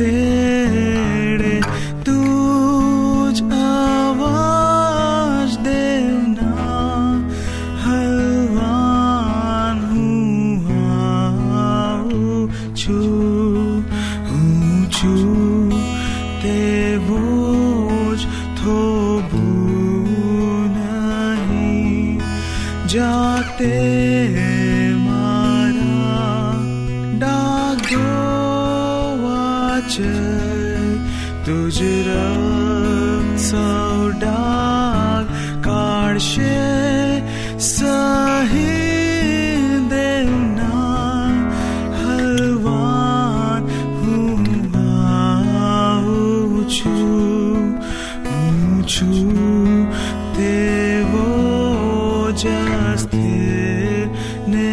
te જ સ્થિર ને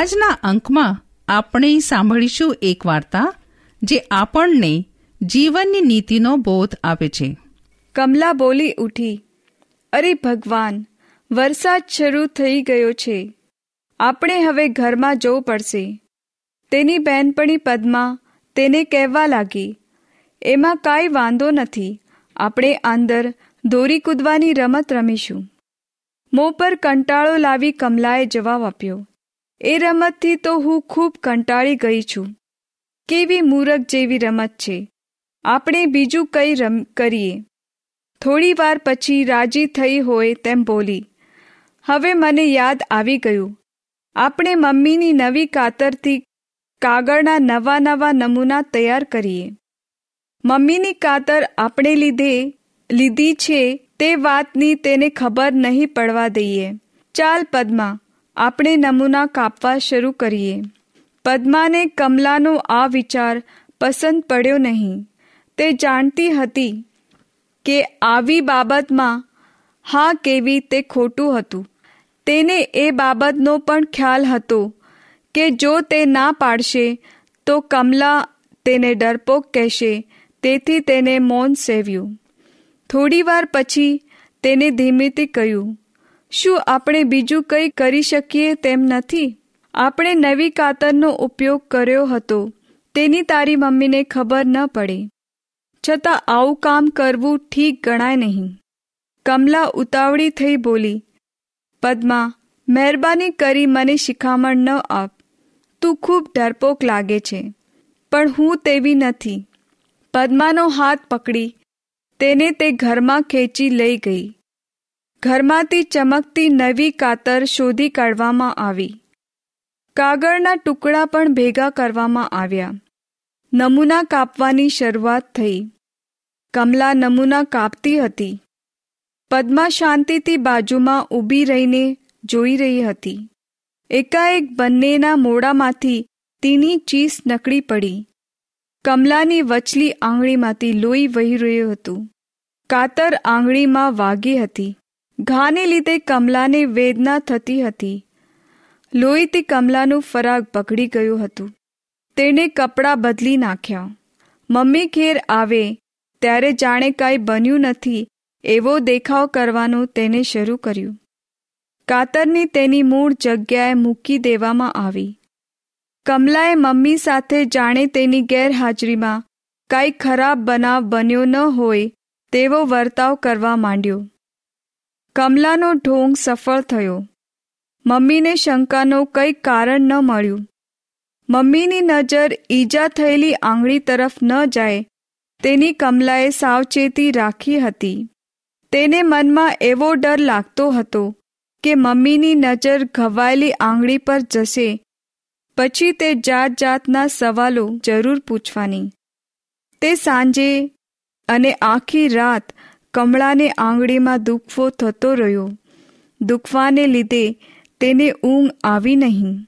આજના અંકમાં આપણે સાંભળીશું એક વાર્તા જે આપણને જીવનની નીતિનો બોધ આપે છે. કમલા બોલી ઉઠી, અરે ભગવાન, વરસાદ શરૂ થઈ ગયો છે. આપણે હવે ઘરમાં જવું પડશે. તેની બહેનપણી પદ્મા તેને કહેવા લાગી, એમાં કાંઈ વાંધો નથી, આપણે અંદર દોરી કૂદવાની રમત રમીશું. મોં પર કંટાળો લાવી કમલાએ જવાબ આપ્યો એ રમતથી તો હું ખૂબ કંટાળી ગઈ છું. કેવી મૂરખ જેવી રમત છે. આપણે બીજું કંઈ રમ, કરીએ. થોડી વાર પછી રાજી થઈ હોય તેમ બોલી, હવે મને યાદ આવી ગયું. આપણે મમ્મીની નવી કાતરથી કાગળના નવા નવા નમૂના તૈયાર કરીએ. મમ્મીની કાતર આપણે લીધે, લીધી છે તે વાતની તેને ખબર નહીં પડવા દઈએ. ચાલ પદ્મા આપણે નમૂના કાપવા શરૂ કરીએ. પદ્માને કમલાનો આ વિચાર પસંદ પડ્યો નહીં. તે જાણતી હતી કે આવી બાબતમાં હા કેવી તે ખોટું હતું. તેને એ બાબતનો પણ ખ્યાલ હતો કે જો તે ના પાડશે, તો કમલા તેને ડરપોક કહેશે, તેથી તેને મૌન સેવ્યું. થોડીવાર પછી તેને ધીમેથી કહ્યું શું આપણે બીજું કંઈ કરી શકીએ તેમ નથી? આપણે નવી કાતરનો ઉપયોગ કર્યો હતો. તેની તારી મમ્મીને ખબર ન પડે. છતાં આવું કામ કરવું ઠીક ગણાય નહીં. કમલા ઉતાવળી થઈ બોલી, પદ્મા, મહેરબાની કરી મને શિખામણ ન આપ. તું ખૂબ ડરપોક લાગે છે. પણ હું તેવી નથી. પદ્માનો હાથ પકડી. તેને તે ઘરમાં ખેંચી લઈ ગઈ. ઘરમાંથી ચમકતી નવી કાતર શોધી કાઢવામાં આવી. કાગળના ટુકડા પણ ભેગા કરવામાં આવ્યા. નમૂના કાપવાની શરૂઆત થઈ. કમલા નમૂના કાપતી હતી. પદ્મા શાંતિથી બાજુમાં ઊભી રહીને જોઈ રહી હતી. એકાએક બંનેના મોડામાંથી તેની ચીસ નકળી પડી. કમલાની વચલી આંગળીમાંથી લોહી વહી રહ્યું હતું. કાતર આંગળીમાં વાગી હતી. ઘાને લીધે કમલાને વેદના થતી હતી. લોહીથી કમલાનું ફરાક પકડી ગયું હતું. તેણે કપડાં બદલી નાખ્યા. મમ્મી ઘેર આવે, ત્યારે જાણે કાંઈ બન્યું નથી, એવો દેખાવ કરવાનું તેને શરૂ કર્યું. કાતરને તેની મૂળ જગ્યાએ મૂકી દેવામાં આવી. કમલાએ મમ્મી સાથે જાણે તેની ગેરહાજરીમાં કાંઈ ખરાબ બનાવ બન્યો ન હોય, તેવો વર્તાવ કરવા માંડ્યો. કમલાનો ઢોંગ સફળ થયો. મમ્મીને શંકાનો કંઈ કારણ ન મળ્યું. મમ્મીની નજર ઈજા થયેલી આંગળી તરફ ન જાય, તેની કમલાએ સાવચેતી રાખી હતી. તેને મનમાં એવો ડર લાગતો હતો કે મમ્મીની નજર ઘવાયેલી આંગળી પર જશે. પછી તે જાત જાતના સવાલો જરૂર પૂછવાની. તે સાંજે અને આખી રાત કમળાને આંગળીમાં દુખવો થતો રહ્યો. દુખવાને લીધે તેને ઊંઘ આવી નહીં.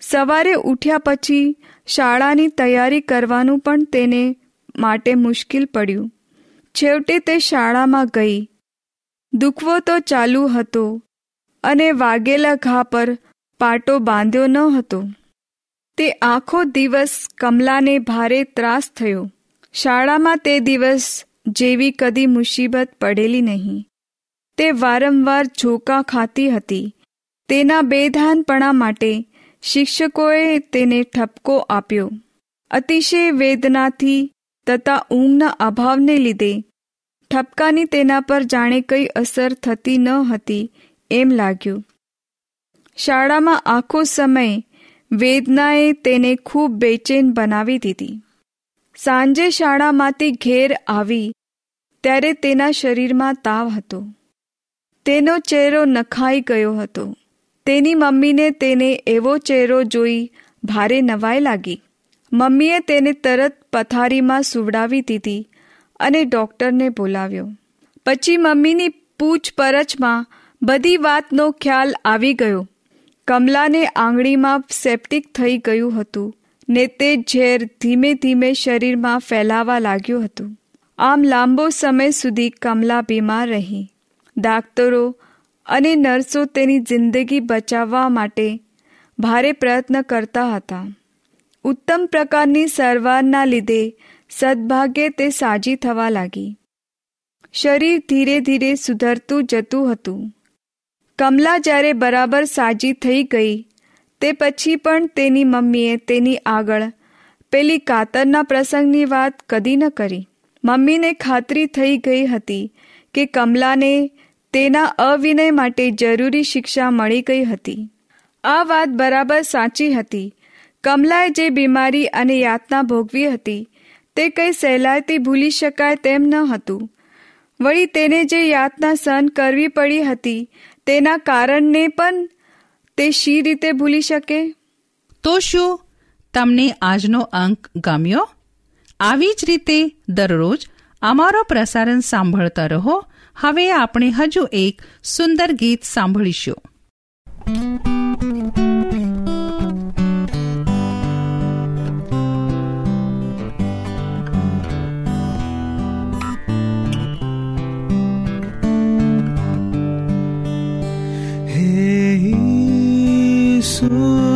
સવારે ઉઠ્યા પછી શાળાની તૈયારી કરવાનું પણ તેને માટે મુશ્કેલ પડ્યું. છેવટે તે શાળામાં ગઈ. દુખવો તો ચાલુ હતો અને વાગેલા ઘા પર પાટો બાંધ્યો ન હતો. તે આખો દિવસ કમલાને ભારે ત્રાસ થયો. શાળામાં તે દિવસ જેવી કદી મુસીબત પડેલી નહીં. તે વારંવાર ઝોકા ખાતી હતી. તેના બેધાનપણા માટે શિક્ષકોએ તેને ઠપકો આપ્યો. અતિશય વેદનાથી તથા ઊંઘના અભાવને લીધે ઠપકાની તેના પર જાણે કઈ અસર થતી ન હતી એમ લાગ્યું. શાળામાં આખો સમય વેદનાએ તેને ખૂબ બેચેન બનાવી દીધી. સાંજે શાળામાંથી ઘેર આવી. ત્યારે તેના શરીરમાં તાવ હતો. તેનો ચહેરો નખાઈ ગયો હતો. તેની મમ્મીને તેને એવો ચહેરો જોઈ ભારે નવાઈ લાગી. મમ્મીએ તેને તરત પથારીમાં સુવડાવી દીધી અને ડૉક્ટરને બોલાવ્યો. પછી મમ્મીની પૂછપરછમાં બધી વાતનો ખ્યાલ આવી ગયો. કમલાને આંગળીમાં સેપ્ટિક થઈ ગયું હતું. ને તે ઝેર ધીમે ધીમે શરીરમાં ફેલાવા લાગ્યું હતું. આમ લાંબો સમય સુધી કમલા બીમાર રહી. ડાક્ટરો અને નર્સો તેની જિંદગી બચાવવા માટે ભારે પ્રયત્ન કરતા હતા. ઉત્તમ પ્રકારની સારવારના લીધે સદભાગ્યે તે સાજી થવા લાગી. શરીર ધીરે ધીરે સુધરતું જતું હતું. કમલા જ્યારે બરાબર સાજી થઈ ગઈ તે પછી પણ તેની મમ્મીએ તેની આગળ પેલી કાતરના પ્રસંગની વાત કદી ન કરી. મમ્મીને ખાતરી થઈ ગઈ હતી કે કમલાને તેના અવિનય માટે જરૂરી શિક્ષા મળી ગઈ હતી. આ વાત બરાબર સાચી હતી. કમલાએ જે બીમારી અને યાતના ભોગવી હતી તે કંઈ સહેલાઈથી ભૂલી શકાય તેમ ન હતું. વળી તેને જે યાતના સહન કરવી પડી હતી તેના કારણને પણ તે શી રીતે ભૂલી શકે? તો શું? તમને આજનો અંક ગમ્યો? આવી જ રીતે દરરોજ અમારો પ્રસારણ સાંભળતા રહો. હવે આપણે હજુ એક સુંદર ગીત સાંભળીશું. ઈસુ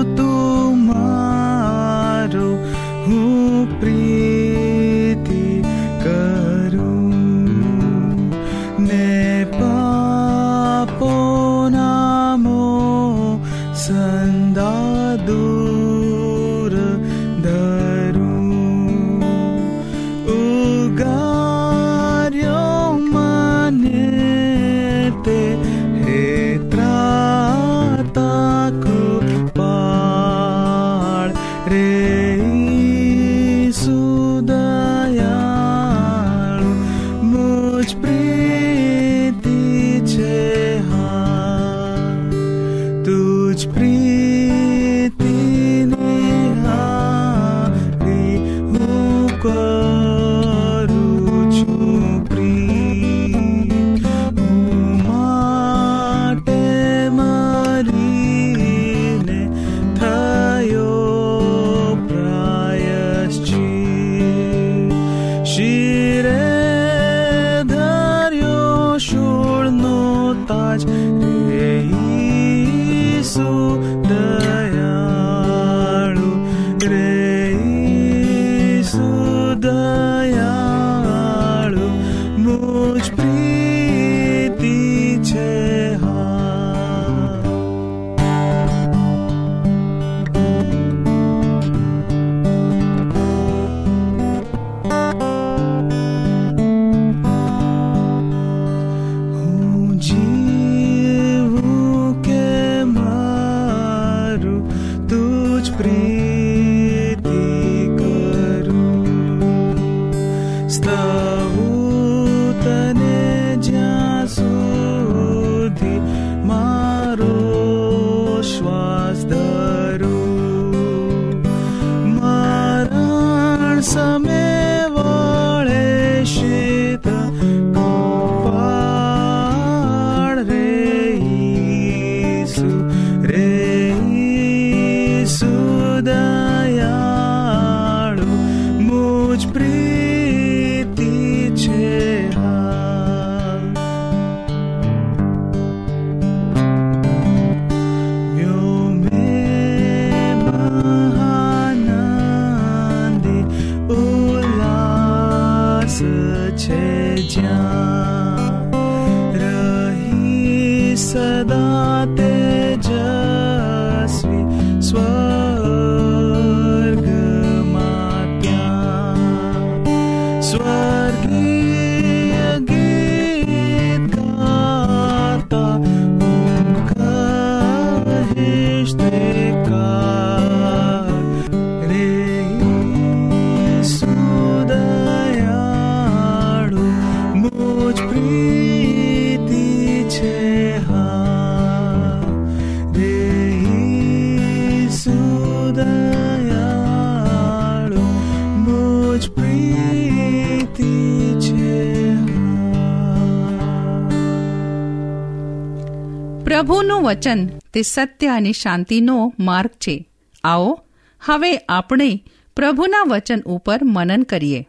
વચન, તે સત્ય અને શાંતિનો માર્ગ છે. આવો, હવે આપણે પ્રભુના વચન ઉપર મનન કરીએ.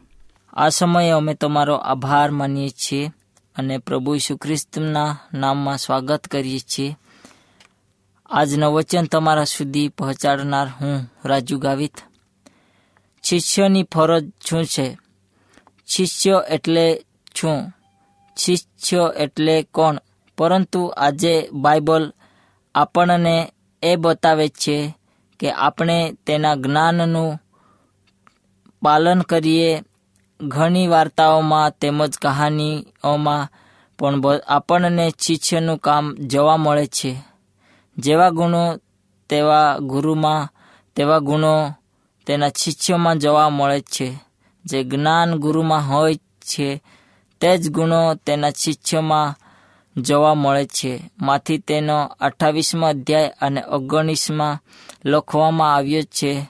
આ સમયે અમે તમારો આભાર માનીએ છીએ અને પ્રભુ ઈસુ ખ્રિસ્તના નામમાં સ્વાગત કરીએ છીએ. આજનું વચન તમારા સુધી પહોંચાડનાર હું, રાજુ ગાવિત. શિષ્યની ફરજ શું છે? શિષ્ય એટલે શું શિષ્ય એટલે કોણ? પરંતુ આજે બાઇબલ આપણને એ બતાવે છે કે આપણે તેના જ્ઞાનનું પાલન કરીએ. ઘણી વાર્તાઓમાં તેમજ કહાનીઓમાં પણ આપણને શિષ્યનું કામ જોવા મળે છે. જેવા ગુણો તેવા ગુરુમાં, તેવા ગુણો તેના શિષ્યોમાં જોવા મળે છે. જે જ્ઞાન ગુરુમાં હોય છે, તે જ ગુણો તેના શિષ્યોમાં જોવા મળે છે. માંથી તેનો અઠ્ઠાવીસમાં અધ્યાય અને ઓગણીસમાં લખવામાં આવ્યો છે,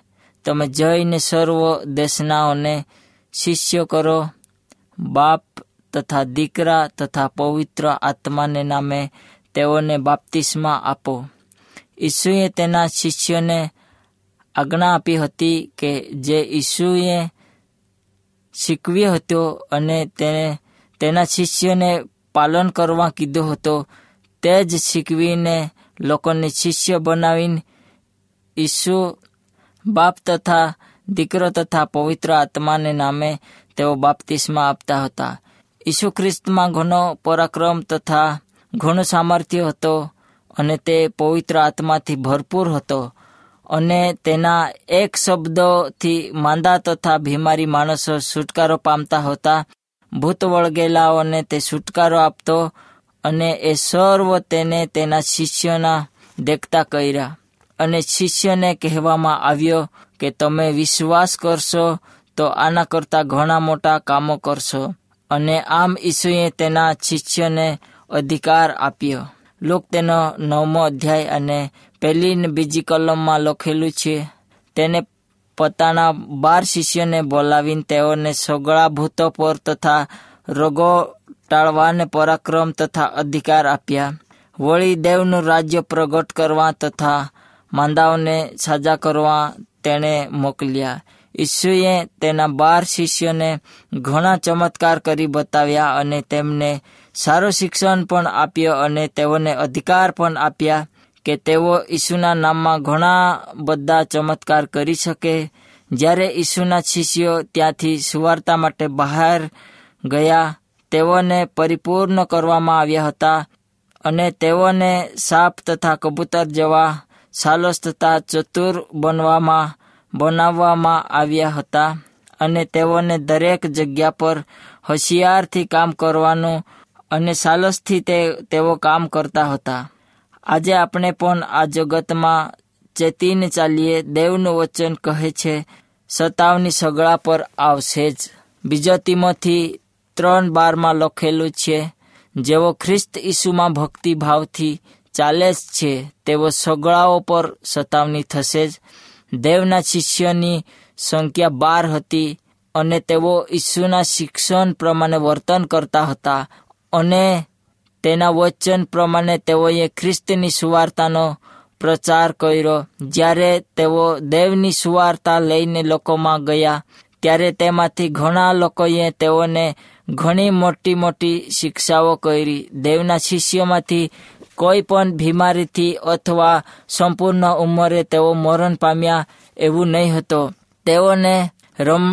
તમે જઈને સર્વ દેશનાઓને શિષ્ય કરો. બાપ તથા દીકરા તથા પવિત્ર આત્માને નામે તેઓને બાપ્તિસ્મા આપો. ઈસુએ તેના શિષ્યોને આજ્ઞા આપી હતી કે જે ઈસુએ શીખવ્યો હતો અને તેને તેના શિષ્યોને પાલન કરવા કીધો હતો. તે જ શીખવીને લોકોને શિષ્ય બનાવીને ઈસુ બાપ તથા દીકરો તથા પવિત્ર આત્માને નામે તેઓ બાપ્તિસ્મા આપતા હતા. ઈસુ ખ્રિસ્તમાં ઘણો પરાક્રમ તથા ઘણો સામર્થ્ય હતો અને તે પવિત્ર આત્માથી ભરપૂર હતો અને તેના એક શબ્દોથી માંદા તથા બીમારી માણસો છુટકારો પામતા હતા. ભૂત વળગેલાઓને તે છુટકારો આપતો અને એ સર્વ તેને તેના શિષ્યોના દેખતા કર્યા. અને શિષ્યને કહેવામાં આવ્યો કે, તમે વિશ્વાસ કરશો તો આના કરતાં ઘણા મોટા કામો કરશો. અને આમ ઈસુએ તેના શિષ્યને અધિકાર આપ્યો. લોક તેનો નવમો અધ્યાય અને પહેલી બીજી કલમમાં લખેલું છે, તેને પોતાના બાર શિષ્યોને બોલાવીને તેઓને સગળા ભૂતો પર તથા રોગો ટાળવાને પરાક્રમ તથા અધિકાર આપ્યા. વળી દેવનું રાજ્ય પ્રગટ કરવા તથા માંદાઓને સાજા કરવા તેણે મોકલ્યા. ઈસુએ તેના બાર શિષ્યોને ઘણા ચમત્કાર કરી બતાવ્યા અને તેમને સારું શિક્ષણ પણ આપ્યું અને તેઓને અધિકાર પણ આપ્યા. કે તેઓ ઈસુના નામમાં ઘણા બધા ચમત્કાર કરી શકે. જ્યારે ઈસુના શિષ્યો ત્યાંથી સુવાર્તા માટે બહાર ગયા, તેઓને પરિપૂર્ણ કરવામાં આવ્યા હતા અને તેઓને સાપ તથા કબૂતર જેવા સાલસ તથા ચતુર બનવામાં, બનાવવામાં આવ્યા હતા અને તેઓને દરેક જગ્યા પર હોશિયારથી કામ કરવાનું અને સાલસથી તે, તેઓ કામ કરતા હતા. આજે આપણે પણ આ જગતમાં ચેતીને ચાલીએ, દેવનું વચન કહે છે સતાવની સગળા પર આવશે જ. બીજા તીમોથી ત્રણ બારમાં લખેલું છે, જેઓ ખ્રિસ્ત ઈસુમાં ભક્તિભાવથી ચાલે જ છે, તેઓ સગળાઓ પર સતાવની થશે જ. દેવના શિષ્યની સંખ્યા બાર હતી અને તેઓ ઈસુના શિક્ષણ પ્રમાણે વર્તન કરતા હતા અને તેના વચન પ્રમાણે તેઓએ ખ્રિસ્તની સુવાર્તાનો પ્રચાર કર્યો. જ્યારે તેઓ દેવની સુવાર્તા લઈને લોકોમાં ગયા, ત્યારે તેમાંથી ઘણા લોકોએ તેઓને ઘણી મોટી મોટી શિક્ષાઓ કરી. દેવના શિષ્યોમાંથી કોઈ પણ બીમારીથી અથવા સંપૂર્ણ ઉંમરે તેઓ મરણ પામ્યા એવું નહીં હતો. તેઓને રમ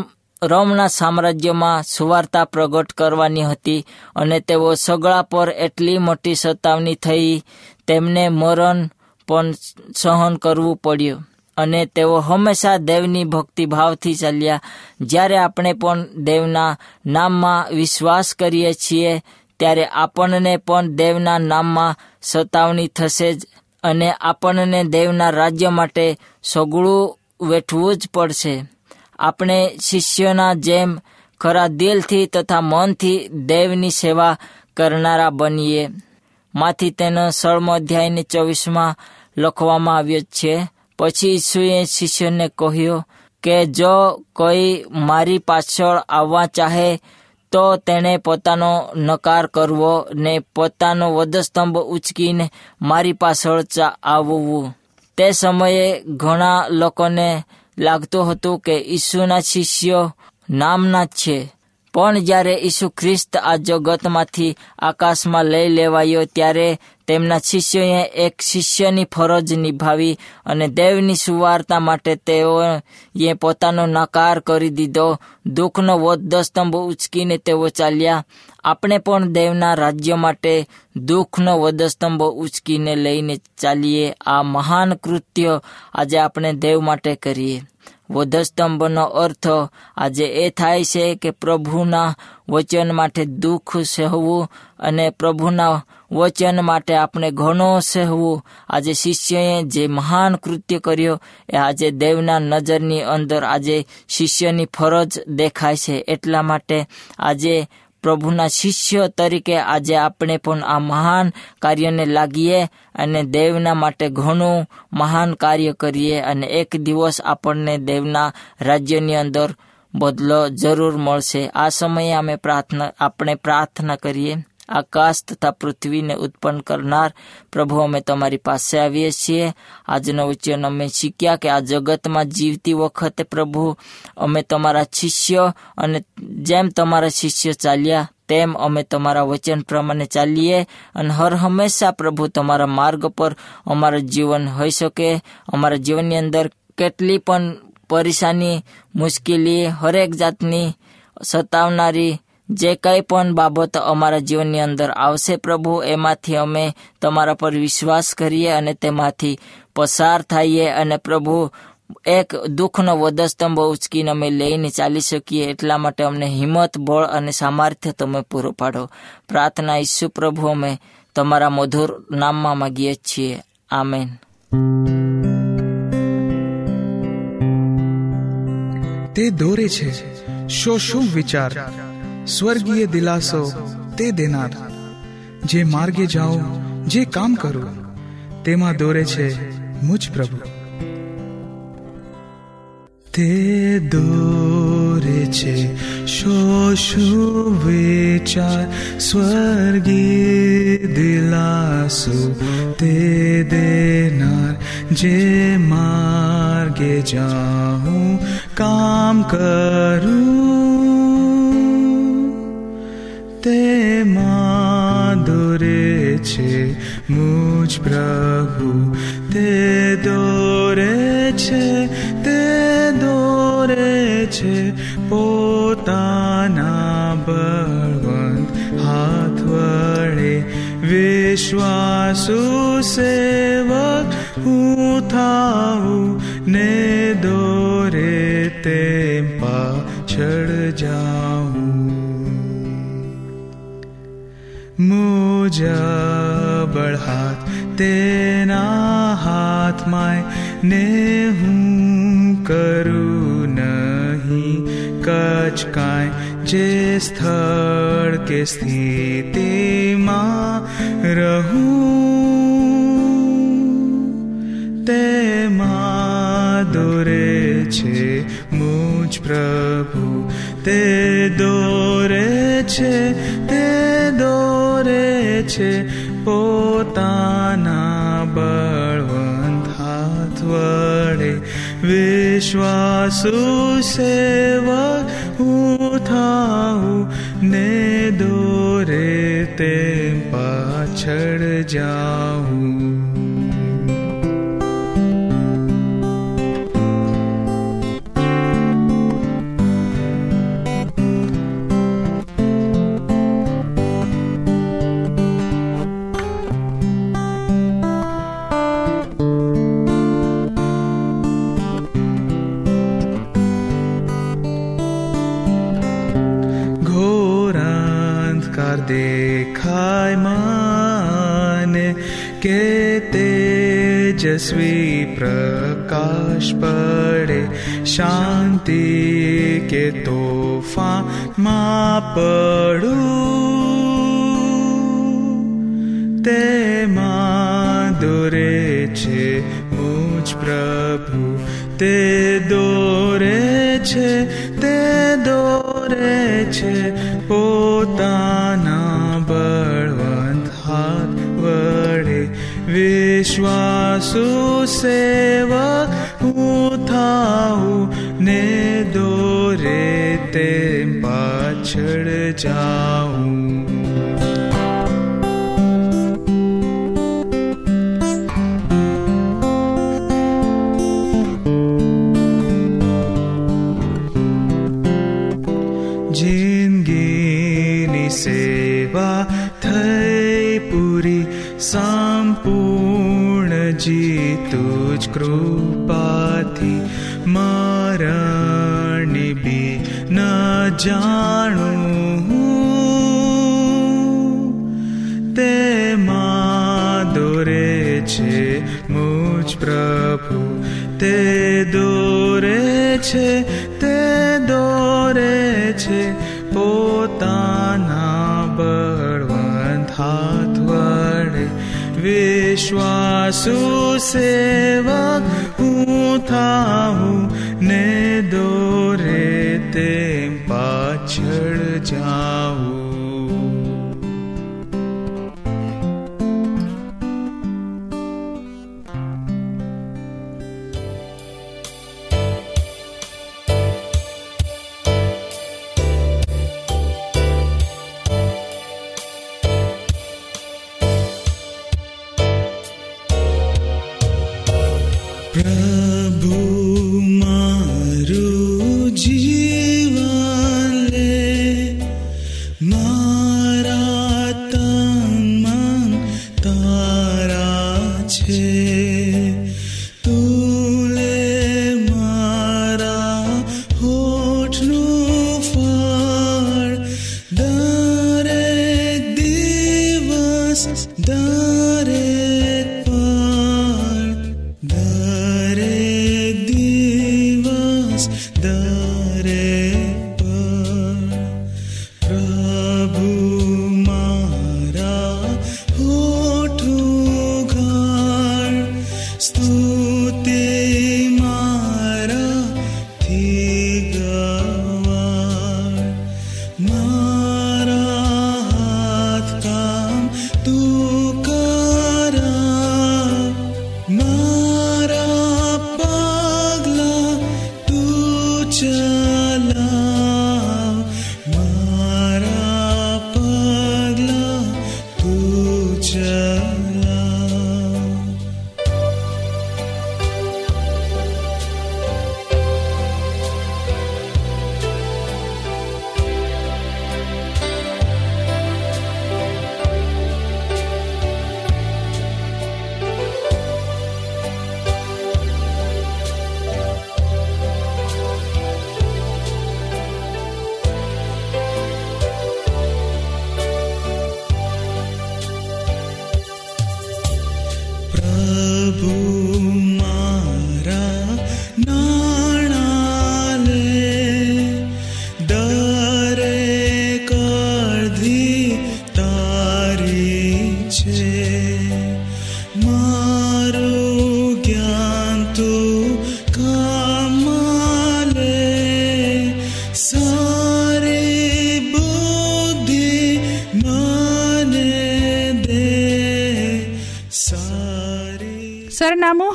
રોમના સામ્રાજ્યમાં સુવાર્તા પ્રગટ કરવાની હતી અને તેઓ સગળા પર એટલી મોટી સતાવણી થઈ તેમને મરણ પણ સહન કરવું પડ્યું. અને તેઓ હંમેશા દેવની ભક્તિભાવથી ચાલ્યા. જ્યારે આપણે પણ દેવના નામમાં વિશ્વાસ કરીએ છીએ, ત્યારે આપણને પણ દેવના નામમાં સતાવણી થશે જ અને આપણને દેવના રાજ્ય માટે સગળું વેઠવું જ પડશે. આપણે શિષ્યોના જેમ ખરા દિલથી તથા મનથી દેવની સેવા કરનારા બનીએ. માંથી તેનો સળમો અધ્યાયને ચોવીસમાં લખવામાં આવ્યો છે, પછી ઈસુએ શિષ્યને કહ્યું કે જો કોઈ મારી પાછળ આવવા ચાહે તો તેણે પોતાનો નકાર કરવો ને પોતાનો વધસ્તંભ ઉચકીને મારી પાછળ આવવું. તે સમયે ઘણા લોકોને લાગતું હતું કે ઈસુના શિષ્યો નામના જ છે. પણ જ્યારે ઈસુ ખ્રિસ્ત આ જગતમાંથી આકાશમાં લઈ લેવાયો, ત્યારે તેમના શિષ્યોએ એક શિષ્યની ફરજ નિભાવી અને દેવની સુવાર્તા માટે તેઓએ પોતાનો નકાર કરી દીધો. દુઃખનો વધસ્તંભ ઉચકીને તેઓ ચાલ્યા. આપણે પણ દેવના રાજ્ય માટે દુઃખનો વધસ્તંભ ઉચકીને લઈને ચાલીએ. આ મહાન કૃત્ય આજે આપણે દેવ માટે કરીએ. વધસ્તંભનો અર્થ આજે એ થાય છે કે પ્રભુના વચન માટે દુઃખ સહેવું અને પ્રભુના વચન માટે આપણે ઘણો સહેવું આજે શિષ્યએ જે મહાન કૃત્ય કર્યો, એ આજે દેવના નજરની અંદર આજે શિષ્યની ફરજ દેખાય છે. એટલા માટે આજે પ્રભુના શિષ્ય તરીકે આજે આપણે પણ આ મહાન કાર્યને લાગીએ અને દેવના માટે ઘણું મહાન કાર્ય કરીએ અને એક દિવસ આપણને દેવના રાજ્યની અંદર બદલો જરૂર મળશે. આ સમયે અમે પ્રાર્થના, આપણે પ્રાર્થના કરીએ. આકાશ તથા પૃથ્વીને ઉત્પન્ન કરનાર પ્રભુ અમે તમારી પાસે આવીએ છીએ. આજનો વચન અમે શીખ્યા કે આ જગતમાં જીવતી વખતે પ્રભુ, અમે તમારા શિષ્ય અને જેમ તમારા શિષ્ય ચાલ્યા, તેમ અમે તમારા વચન પ્રમાણે ચાલીએ અને હર હંમેશા પ્રભુ તમારા માર્ગ પર અમારું જીવન હોઈ શકે. અમારા જીવનની અંદર કેટલી પણ પરેશાની, મુશ્કેલી, હરેક જાતની સતાવનારી જે કંઈ પણ બાબતો અમારા જીવનની અંદર આવશે પ્રભુ, એમાંથી અમે તમારા પર વિશ્વાસ કરીએ અને તેમાંથી પસાર થઈએ અને પ્રભુ, એક દુઃખનો વધસ્તંભ ઉચકીને અમે લઈને ચાલી શકીએ એટલા માટે અમને હિંમત, બળ અને સામર્થ્ય તમે પૂરો પાડો. પ્રાર્થના ઈસુ પ્રભુ, અમે તમારા મધુર નામમાં માગીએ છીએ. આમેન. તે દોરે છે, શો શું વિચાર? સ્વર્ગીય દિલાસો તે દેનાર. જે માર્ગે જાઓ, જે કામ કરો, તેમાં દોરે છે મુજ પ્રભુ. તે દોરે છે શો શું વિચાર. સ્વર્ગીય દિલાસો તે દેનાર. જે માર્ગે જાઉં, કામ કરું પ્રભુ, તે દોરે છે, તે દોરે છે પોતાના બળવંત હાથ વડે. વિશ્વાસુ સેવક, હું થાઉં ને દોરે તે પાછળ જાઉં. મુજબળ હાથ તેના હાથમાં ને હું કરું નહીં. કચ કાંઈ જે સ્થળ કે સ્થિતિમાં રહું તેમાં દોરે છે મુજ પ્રભુ. તે દોરે છે, તે દોરે છે પોતાના श्वासु सेवा हो ने दोरे ते पाछड़ जाऊ દેખાય માને કે તેજસ્વી પ્રકાશ પડે. શાંતિ કે તોફાનમાં પડું. તેમાં દોરે છે મુજ પ્રભુ. તે દોરે છે, તે દોરે છે श्वासु सेवा हुथा ने दोरे ते जाओ વિશ્વાસુ સેવક હું